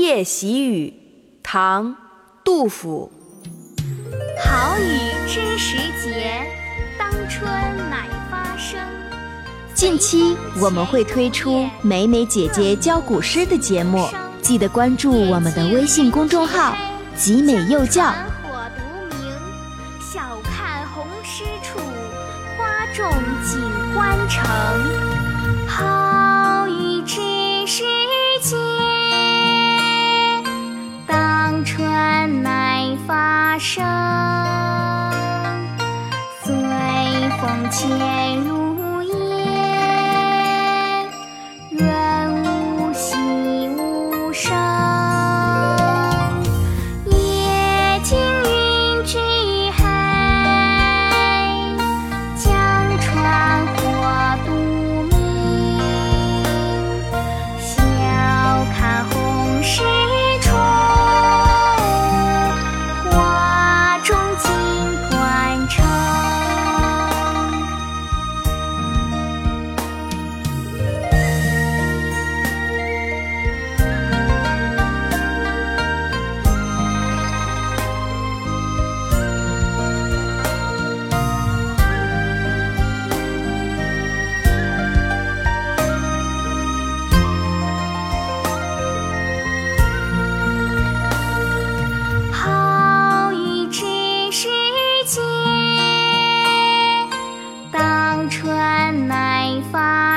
夜喜雨，唐·杜甫。好雨知时节，当春乃发生。近期我们会推出美美姐姐教古诗的节目，记得关注我们的微信公众号“集美幼教”。火独明，晓看红湿处，花重锦官城。发生。随风潜入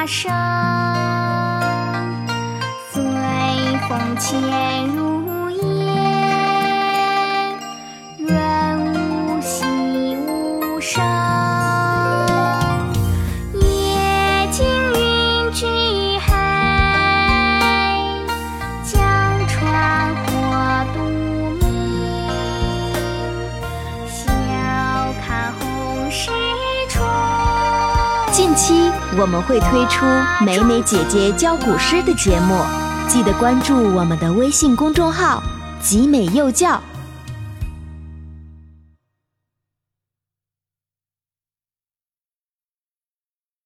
声。随风潜入近期我们会推出美美姐姐教古诗的节目，记得关注我们的微信公众号“集美幼教”。